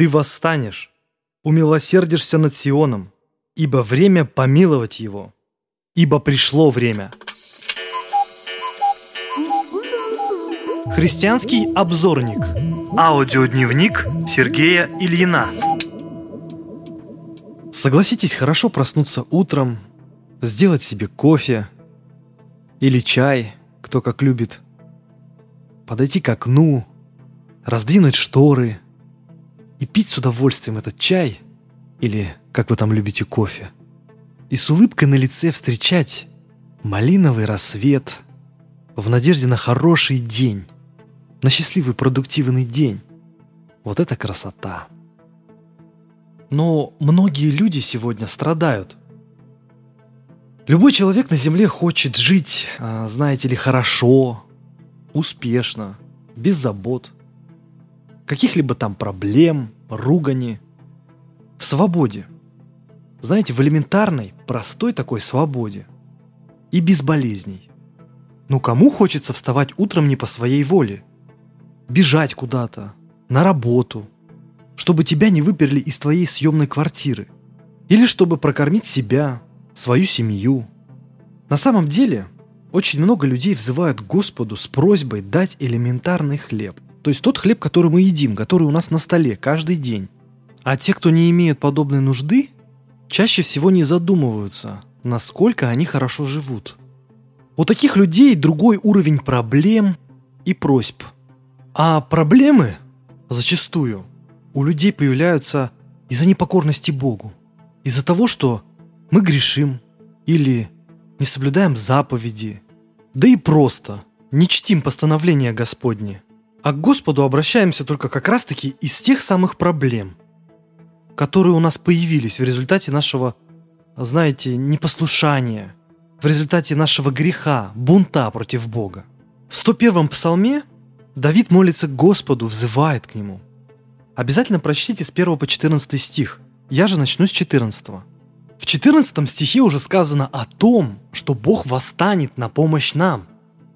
Ты восстанешь, умилосердишься над Сионом, ибо время помиловать его, ибо пришло время. Христианский обзорник. Аудиодневник Сергея Ильина. Согласитесь, хорошо проснуться утром, сделать себе кофе или чай, кто как любит, подойти к окну, раздвинуть шторы и пить с удовольствием этот чай или, как вы там любите, кофе, и с улыбкой на лице встречать малиновый рассвет в надежде на хороший день, на счастливый продуктивный день. Вот это красота! Но многие люди сегодня страдают. Любой человек на Земле хочет жить, а, знаете ли, хорошо, успешно, без забот, каких-либо там проблем, ругани, в свободе. Знаете, в элементарной, простой такой свободе. И без болезней. Ну кому хочется вставать утром не по своей воле? Бежать куда-то, на работу, чтобы тебя не выперли из твоей съемной квартиры. Или чтобы прокормить себя, свою семью. На самом деле, очень много людей взывают Господу с просьбой дать элементарный хлеб. То есть тот хлеб, который мы едим, который у нас на столе каждый день. А те, кто не имеют подобной нужды, чаще всего не задумываются, насколько они хорошо живут. У таких людей другой уровень проблем и просьб. А проблемы зачастую у людей появляются из-за непокорности Богу, из-за того, что мы грешим или не соблюдаем заповеди, да и просто не чтим постановления Господни, а к Господу обращаемся только как раз-таки из тех самых проблем, которые у нас появились в результате нашего, знаете, непослушания, в результате нашего греха, бунта против Бога. В 101-м псалме Давид молится к Господу, взывает к Нему. Обязательно прочтите с 1 по 14 стих. Я же начну с 14. В 14 стихе уже сказано о том, что Бог восстанет на помощь нам.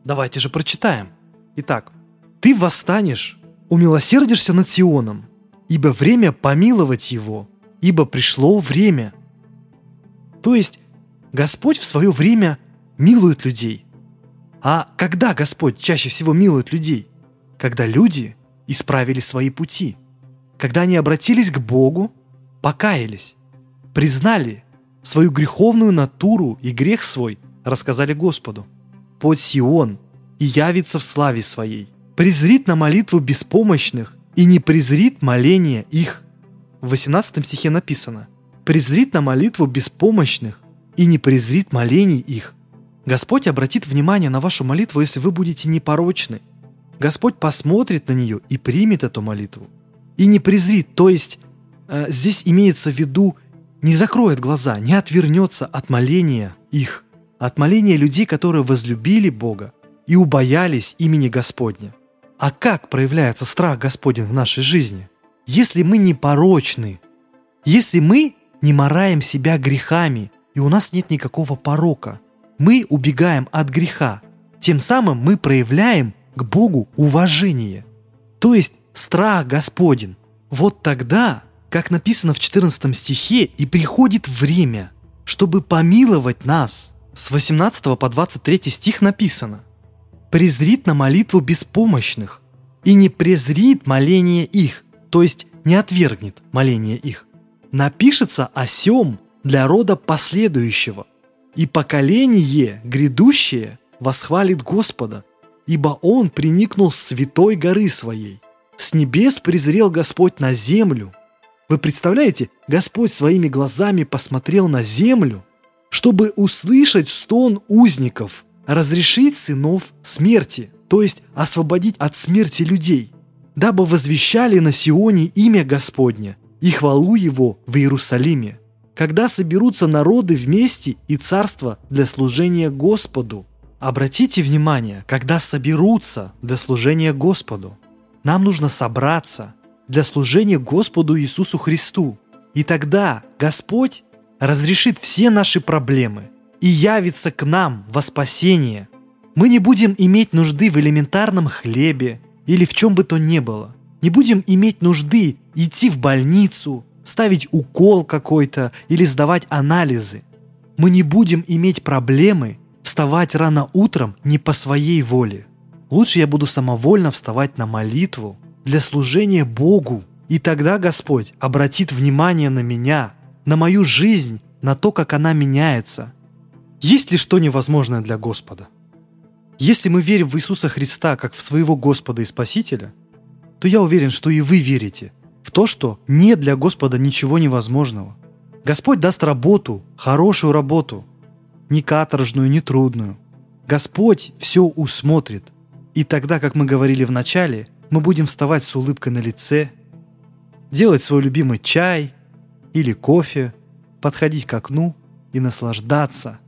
Давайте же прочитаем. Итак, «Ты восстанешь, умилосердишься над Сионом, ибо время помиловать его, ибо пришло время». То есть Господь в свое время милует людей. А когда Господь чаще всего милует людей? Когда люди исправили свои пути. Когда они обратились к Богу, покаялись, признали свою греховную натуру и грех свой рассказали Господу. Под Сион и явится в славе своей. Презрит на молитву беспомощных и не презрит моление их. В 18 стихе написано «Презрит на молитву беспомощных и не презрит молений их». Господь обратит внимание на вашу молитву, если вы будете непорочны. Господь посмотрит на нее и примет эту молитву. И не презрит, то есть э, здесь имеется в виду не закроет глаза, не отвернется от моления их, от моления людей, которые возлюбили Бога и убоялись имени Господня. А как проявляется страх Господень в нашей жизни? Если мы не порочны, если мы не мораем себя грехами, и у нас нет никакого порока, мы убегаем от греха, тем самым мы проявляем к Богу уважение. То есть страх Господень. Вот тогда как написано в 14 стихе, и приходит время, чтобы помиловать нас. С 18 по 23 стих написано «Презрит на молитву беспомощных и не презрит моление их», то есть не отвергнет моление их. Напишется о сем для рода последующего, и поколение грядущее восхвалит Господа, ибо Он приникнул с святой горы своей. С небес презрел Господь на землю – вы представляете, Господь своими глазами посмотрел на землю, чтобы услышать стон узников, разрешить сынов смерти, то есть освободить от смерти людей, дабы возвещали на Сионе имя Господне и хвалу Его в Иерусалиме, когда соберутся народы вместе и царство для служения Господу. Обратите внимание, когда соберутся для служения Господу. Нам нужно собраться, для служения Господу Иисусу Христу. И тогда Господь разрешит все наши проблемы и явится к нам во спасение. Мы не будем иметь нужды в элементарном хлебе или в чем бы то ни было. Не будем иметь нужды идти в больницу, ставить укол какой-то или сдавать анализы. Мы не будем иметь проблемы вставать рано утром не по своей воле. Лучше я буду самовольно вставать на молитву для служения Богу. И тогда Господь обратит внимание на меня, на мою жизнь, на то, как она меняется. Есть ли что невозможное для Господа? Если мы верим в Иисуса Христа как в своего Господа и Спасителя, то я уверен, что и вы верите в то, что нет для Господа ничего невозможного. Господь даст работу, хорошую работу, не каторжную, не трудную. Господь все усмотрит. И тогда, как мы говорили в начале, мы будем вставать с улыбкой на лице, делать свой любимый чай или кофе, подходить к окну и наслаждаться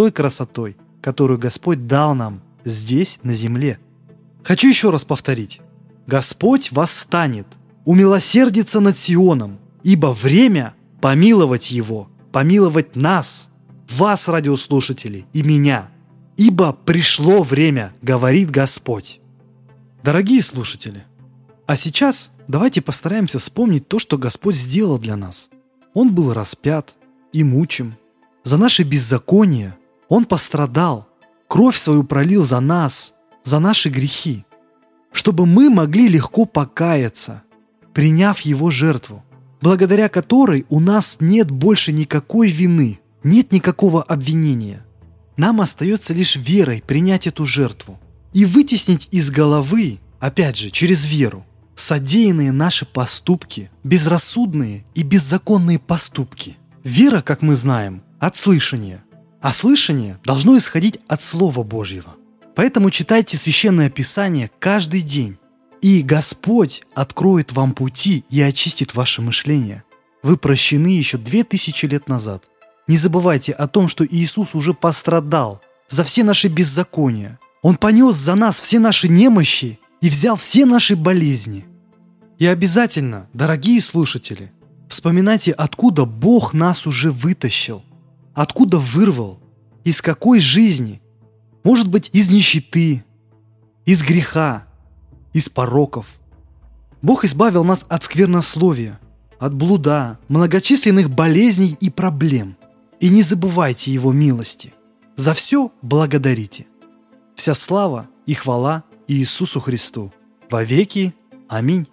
той красотой, которую Господь дал нам здесь, на земле. Хочу еще раз повторить. Господь восстанет, умилосердится над Сионом, ибо время помиловать Его, помиловать нас, вас, радиослушатели, и меня. Ибо пришло время, говорит Господь. Дорогие слушатели, а сейчас давайте постараемся вспомнить то, что Господь сделал для нас. Он был распят и мучим. За наши беззакония Он пострадал, кровь свою пролил за нас, за наши грехи, чтобы мы могли легко покаяться, приняв Его жертву, благодаря которой у нас нет больше никакой вины, нет никакого обвинения. Нам остается лишь верой принять эту жертву и вытеснить из головы, опять же, через веру, содеянные наши поступки, безрассудные и беззаконные поступки. Вера, как мы знаем, от слышания – а слышание должно исходить от Слова Божьего. Поэтому читайте Священное Писание каждый день, и Господь откроет вам пути и очистит ваше мышление. Вы прощены еще две тысячи лет назад. Не забывайте о том, что Иисус уже пострадал за все наши беззакония. Он понес за нас все наши немощи и взял все наши болезни. И обязательно, дорогие слушатели, вспоминайте, откуда Бог нас уже вытащил – Откуда вырвал? Из какой жизни? Может быть, из нищеты, из греха, из пороков. Бог избавил нас от сквернословия, от блуда, многочисленных болезней и проблем. И не забывайте Его милости. За все благодарите. Вся слава и хвала Иисусу Христу. Во веки. Аминь.